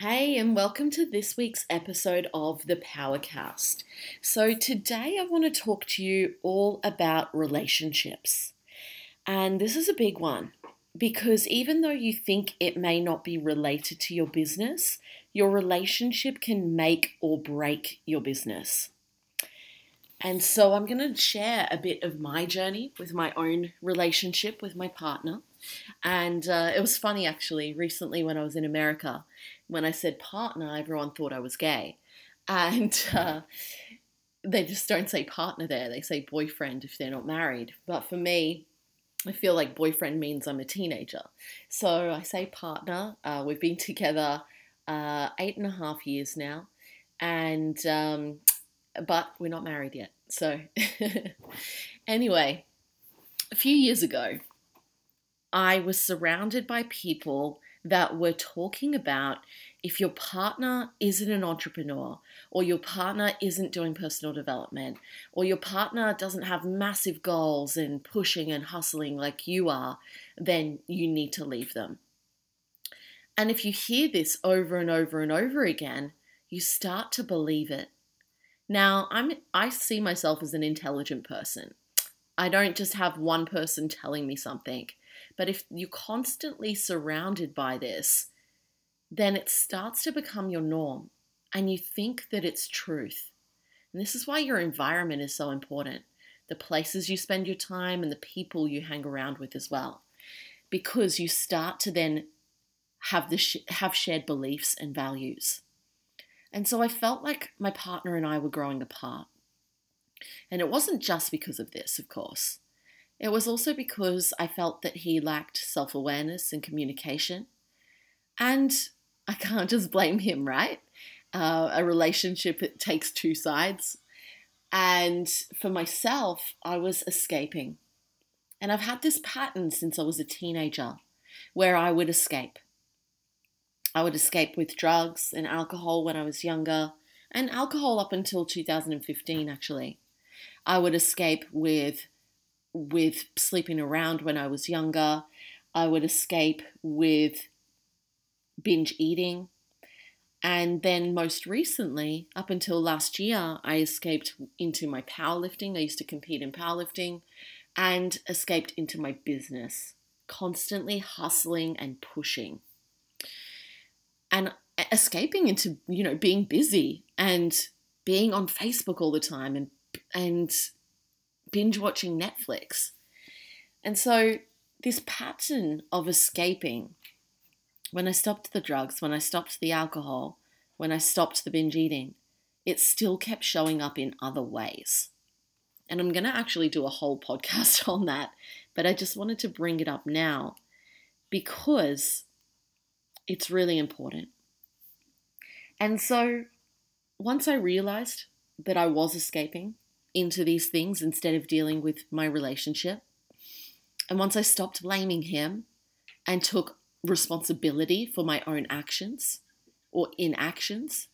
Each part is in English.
Hey, and welcome to this week's episode of the Powercast. So, today I want to talk to you all about relationships. And this is a big one because even though you think it may not be related to your business, your relationship can make or break your business. And so, I'm going to share a bit of my journey with my own relationship with my partner. And uh, it was funny actually, recently when I was in America when I said partner, everyone thought I was gay. And uh, they just don't say partner there, they say boyfriend if they're not married. But for me, I feel like boyfriend means I'm a teenager. So I say partner. Uh, we've been together uh, eight and a half years now. And, um, but we're not married yet. So, anyway, a few years ago, I was surrounded by people that we're talking about if your partner isn't an entrepreneur, or your partner isn't doing personal development, or your partner doesn't have massive goals and pushing and hustling like you are, then you need to leave them. And if you hear this over and over and over again, you start to believe it. Now, I'm I see myself as an intelligent person. I don't just have one person telling me something. But if you're constantly surrounded by this, then it starts to become your norm and you think that it's truth. And this is why your environment is so important the places you spend your time and the people you hang around with as well. Because you start to then have, the sh- have shared beliefs and values. And so I felt like my partner and I were growing apart. And it wasn't just because of this, of course. It was also because I felt that he lacked self awareness and communication. And I can't just blame him, right? Uh, a relationship it takes two sides. And for myself, I was escaping. And I've had this pattern since I was a teenager where I would escape. I would escape with drugs and alcohol when I was younger, and alcohol up until 2015, actually. I would escape with with sleeping around when I was younger. I would escape with binge eating. And then, most recently, up until last year, I escaped into my powerlifting. I used to compete in powerlifting and escaped into my business, constantly hustling and pushing. And escaping into, you know, being busy and being on Facebook all the time and and binge watching Netflix. And so, this pattern of escaping, when I stopped the drugs, when I stopped the alcohol, when I stopped the binge eating, it still kept showing up in other ways. And I'm going to actually do a whole podcast on that, but I just wanted to bring it up now because it's really important. And so once I realized that I was escaping, into these things instead of dealing with my relationship. And once I stopped blaming him and took responsibility for my own actions or inactions,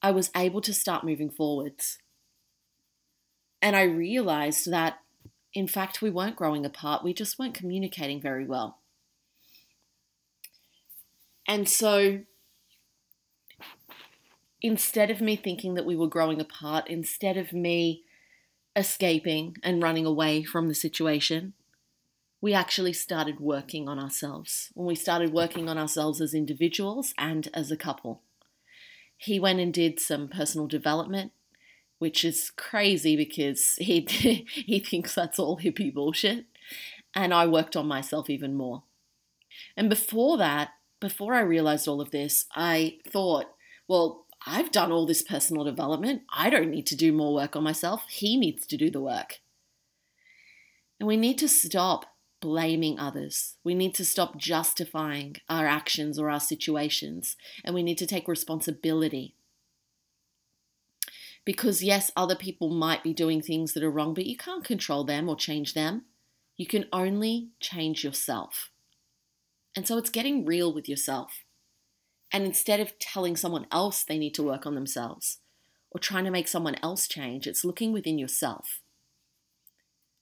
I was able to start moving forwards. And I realized that, in fact, we weren't growing apart, we just weren't communicating very well. And so instead of me thinking that we were growing apart, instead of me escaping and running away from the situation, we actually started working on ourselves. When we started working on ourselves as individuals and as a couple. He went and did some personal development, which is crazy because he he thinks that's all hippie bullshit. And I worked on myself even more. And before that, before I realized all of this, I thought, well, I've done all this personal development. I don't need to do more work on myself. He needs to do the work. And we need to stop blaming others. We need to stop justifying our actions or our situations. And we need to take responsibility. Because, yes, other people might be doing things that are wrong, but you can't control them or change them. You can only change yourself. And so it's getting real with yourself. And instead of telling someone else they need to work on themselves or trying to make someone else change, it's looking within yourself,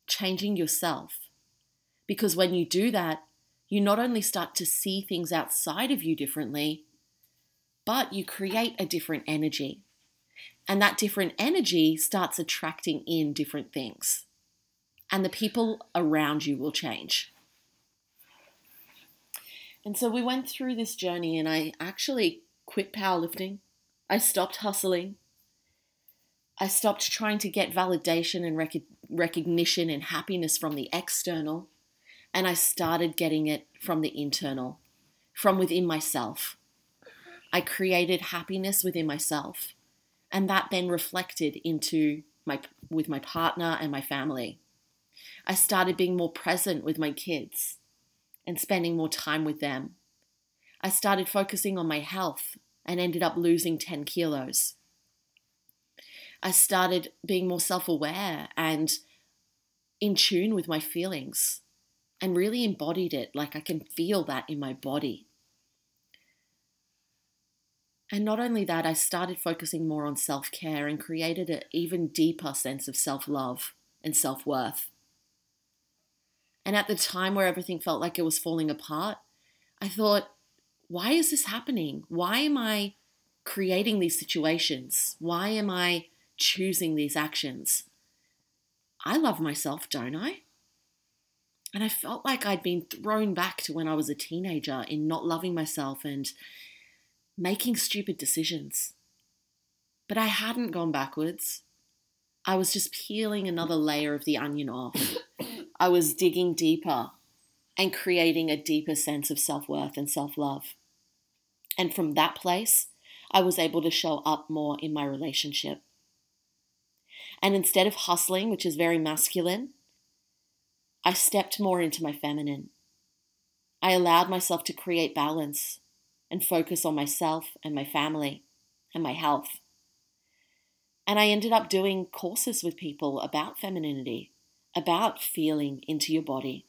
changing yourself. Because when you do that, you not only start to see things outside of you differently, but you create a different energy. And that different energy starts attracting in different things. And the people around you will change. And so we went through this journey, and I actually quit powerlifting. I stopped hustling. I stopped trying to get validation and rec- recognition and happiness from the external, and I started getting it from the internal, from within myself. I created happiness within myself, and that then reflected into my with my partner and my family. I started being more present with my kids and spending more time with them. I started focusing on my health and ended up losing 10 kilos. I started being more self aware and in tune with my feelings and really embodied it. Like I can feel that in my body. And not only that, I started focusing more on self care and created an even deeper sense of self love and self worth. And at the time where everything felt like it was falling apart, I thought, why is this happening? Why am I creating these situations? Why am I choosing these actions? I love myself, don't I? And I felt like I'd been thrown back to when I was a teenager in not loving myself and making stupid decisions. But I hadn't gone backwards. I was just peeling another layer of the onion off. I was digging deeper and creating a deeper sense of self worth and self love. And from that place, I was able to show up more in my relationship. And instead of hustling, which is very masculine, I stepped more into my feminine. I allowed myself to create balance and focus on myself and my family and my health. And I ended up doing courses with people about femininity, about feeling into your body,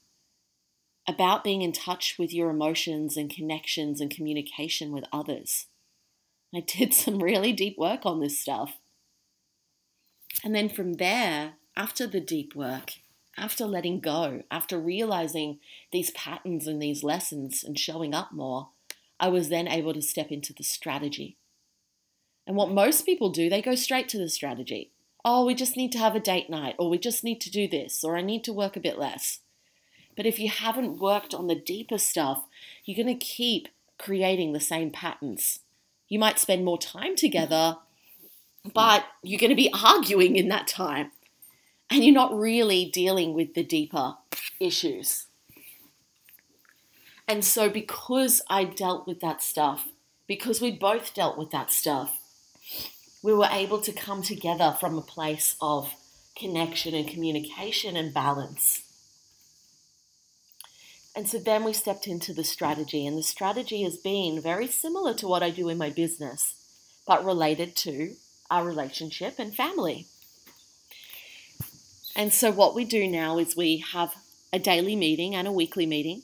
about being in touch with your emotions and connections and communication with others. I did some really deep work on this stuff. And then from there, after the deep work, after letting go, after realizing these patterns and these lessons and showing up more, I was then able to step into the strategy. And what most people do, they go straight to the strategy. Oh, we just need to have a date night, or we just need to do this, or I need to work a bit less. But if you haven't worked on the deeper stuff, you're going to keep creating the same patterns. You might spend more time together, but you're going to be arguing in that time. And you're not really dealing with the deeper issues. And so, because I dealt with that stuff, because we both dealt with that stuff, we were able to come together from a place of connection and communication and balance. And so then we stepped into the strategy, and the strategy has been very similar to what I do in my business, but related to our relationship and family. And so, what we do now is we have a daily meeting and a weekly meeting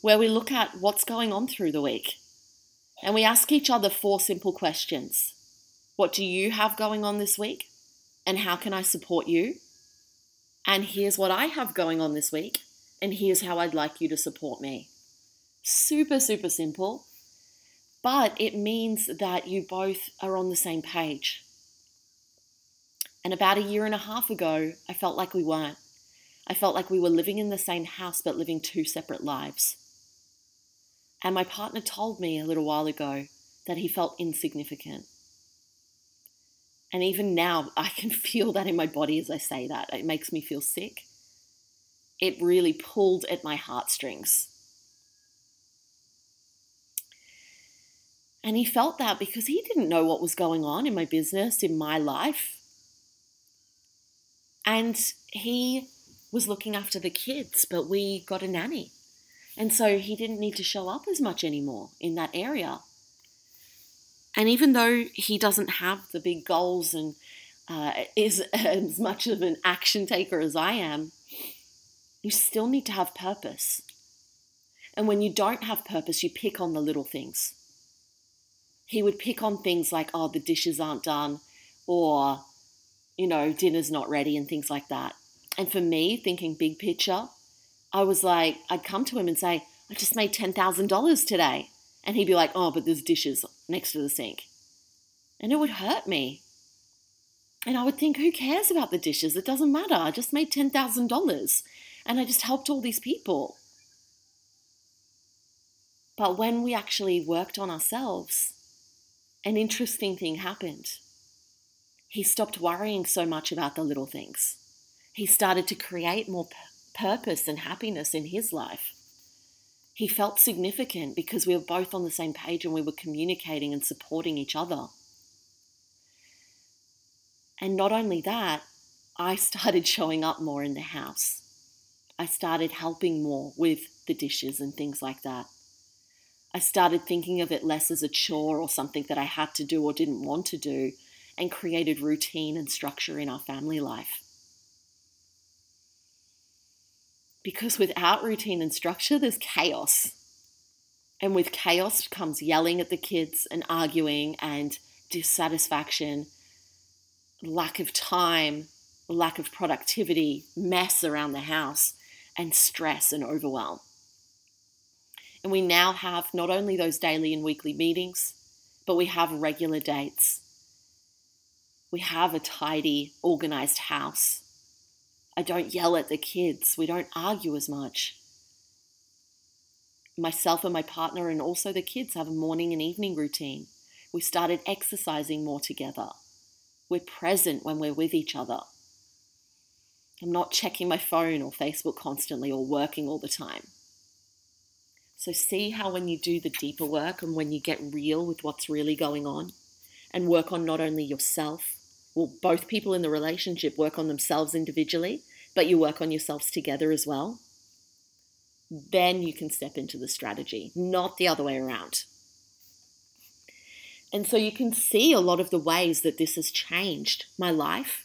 where we look at what's going on through the week. And we ask each other four simple questions What do you have going on this week? And how can I support you? And here's what I have going on this week. And here's how I'd like you to support me. Super, super simple. But it means that you both are on the same page. And about a year and a half ago, I felt like we weren't. I felt like we were living in the same house but living two separate lives. And my partner told me a little while ago that he felt insignificant. And even now, I can feel that in my body as I say that. It makes me feel sick. It really pulled at my heartstrings. And he felt that because he didn't know what was going on in my business, in my life. And he was looking after the kids, but we got a nanny. And so he didn't need to show up as much anymore in that area. And even though he doesn't have the big goals and uh, is as much of an action taker as I am, you still need to have purpose. And when you don't have purpose, you pick on the little things. He would pick on things like, oh, the dishes aren't done, or, you know, dinner's not ready, and things like that. And for me, thinking big picture, I was like, I'd come to him and say, I just made $10,000 today. And he'd be like, oh, but there's dishes next to the sink. And it would hurt me. And I would think, who cares about the dishes? It doesn't matter. I just made $10,000 and I just helped all these people. But when we actually worked on ourselves, an interesting thing happened. He stopped worrying so much about the little things. He started to create more p- purpose and happiness in his life. He felt significant because we were both on the same page and we were communicating and supporting each other. And not only that, I started showing up more in the house. I started helping more with the dishes and things like that. I started thinking of it less as a chore or something that I had to do or didn't want to do and created routine and structure in our family life. Because without routine and structure, there's chaos. And with chaos comes yelling at the kids and arguing and dissatisfaction lack of time, lack of productivity, mess around the house, and stress and overwhelm. And we now have not only those daily and weekly meetings, but we have regular dates. We have a tidy, organized house. I don't yell at the kids. We don't argue as much. Myself and my partner, and also the kids, have a morning and evening routine. We started exercising more together. We're present when we're with each other. I'm not checking my phone or Facebook constantly or working all the time. So, see how when you do the deeper work and when you get real with what's really going on and work on not only yourself, well, both people in the relationship work on themselves individually, but you work on yourselves together as well, then you can step into the strategy, not the other way around. And so you can see a lot of the ways that this has changed my life.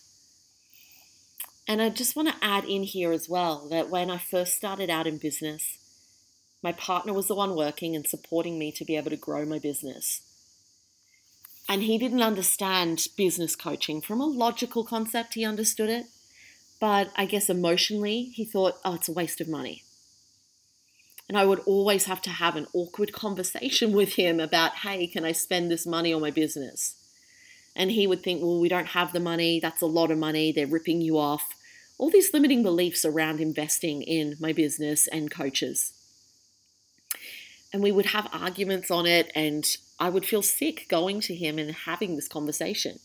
And I just want to add in here as well that when I first started out in business, my partner was the one working and supporting me to be able to grow my business. And he didn't understand business coaching. From a logical concept, he understood it. But I guess emotionally, he thought, oh, it's a waste of money. And I would always have to have an awkward conversation with him about, hey, can I spend this money on my business? And he would think, well, we don't have the money. That's a lot of money. They're ripping you off. All these limiting beliefs around investing in my business and coaches. And we would have arguments on it, and I would feel sick going to him and having this conversation.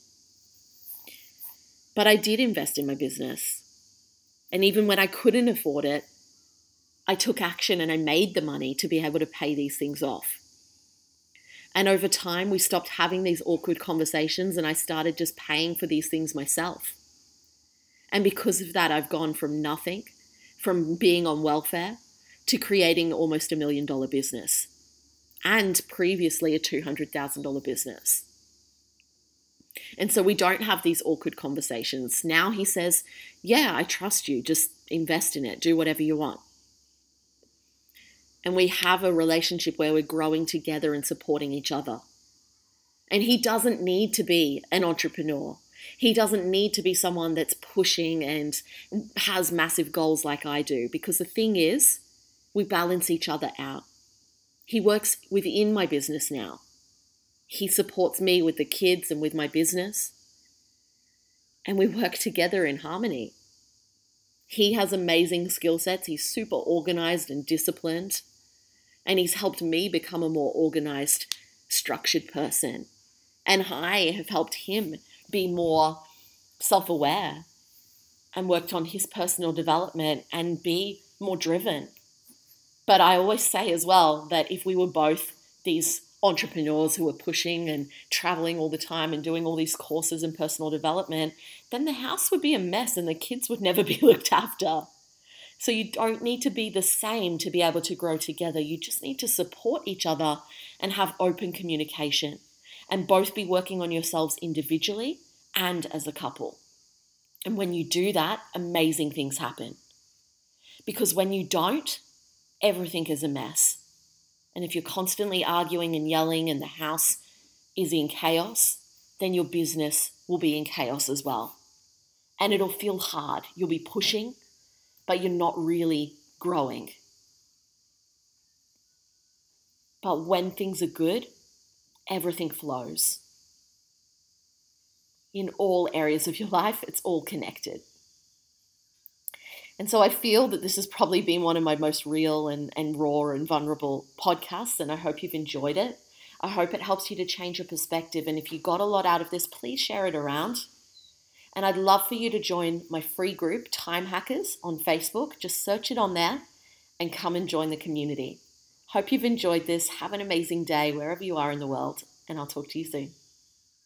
But I did invest in my business. And even when I couldn't afford it, I took action and I made the money to be able to pay these things off. And over time, we stopped having these awkward conversations and I started just paying for these things myself. And because of that, I've gone from nothing, from being on welfare, to creating almost a million dollar business and previously a $200,000 business. And so we don't have these awkward conversations. Now he says, Yeah, I trust you. Just invest in it. Do whatever you want and we have a relationship where we're growing together and supporting each other. And he doesn't need to be an entrepreneur. He doesn't need to be someone that's pushing and has massive goals like I do, because the thing is, we balance each other out. He works within my business now. He supports me with the kids and with my business. And we work together in harmony. He has amazing skill sets. He's super organized and disciplined and he's helped me become a more organized, structured person. And I have helped him be more self aware and worked on his personal development and be more driven. But I always say as well that if we were both these entrepreneurs who were pushing and traveling all the time and doing all these courses in personal development, then the house would be a mess and the kids would never be looked after. So you don't need to be the same to be able to grow together. You just need to support each other and have open communication and both be working on yourselves individually and as a couple. And when you do that, amazing things happen. Because when you don't, everything is a mess. And if you're constantly arguing and yelling and the house is in chaos, then your business will be in chaos as well. And it'll feel hard. You'll be pushing, but you're not really growing. But when things are good, everything flows. In all areas of your life, it's all connected. And so I feel that this has probably been one of my most real and, and raw and vulnerable podcasts, and I hope you've enjoyed it. I hope it helps you to change your perspective. And if you got a lot out of this, please share it around. And I'd love for you to join my free group, Time Hackers, on Facebook. Just search it on there and come and join the community. Hope you've enjoyed this. Have an amazing day wherever you are in the world, and I'll talk to you soon.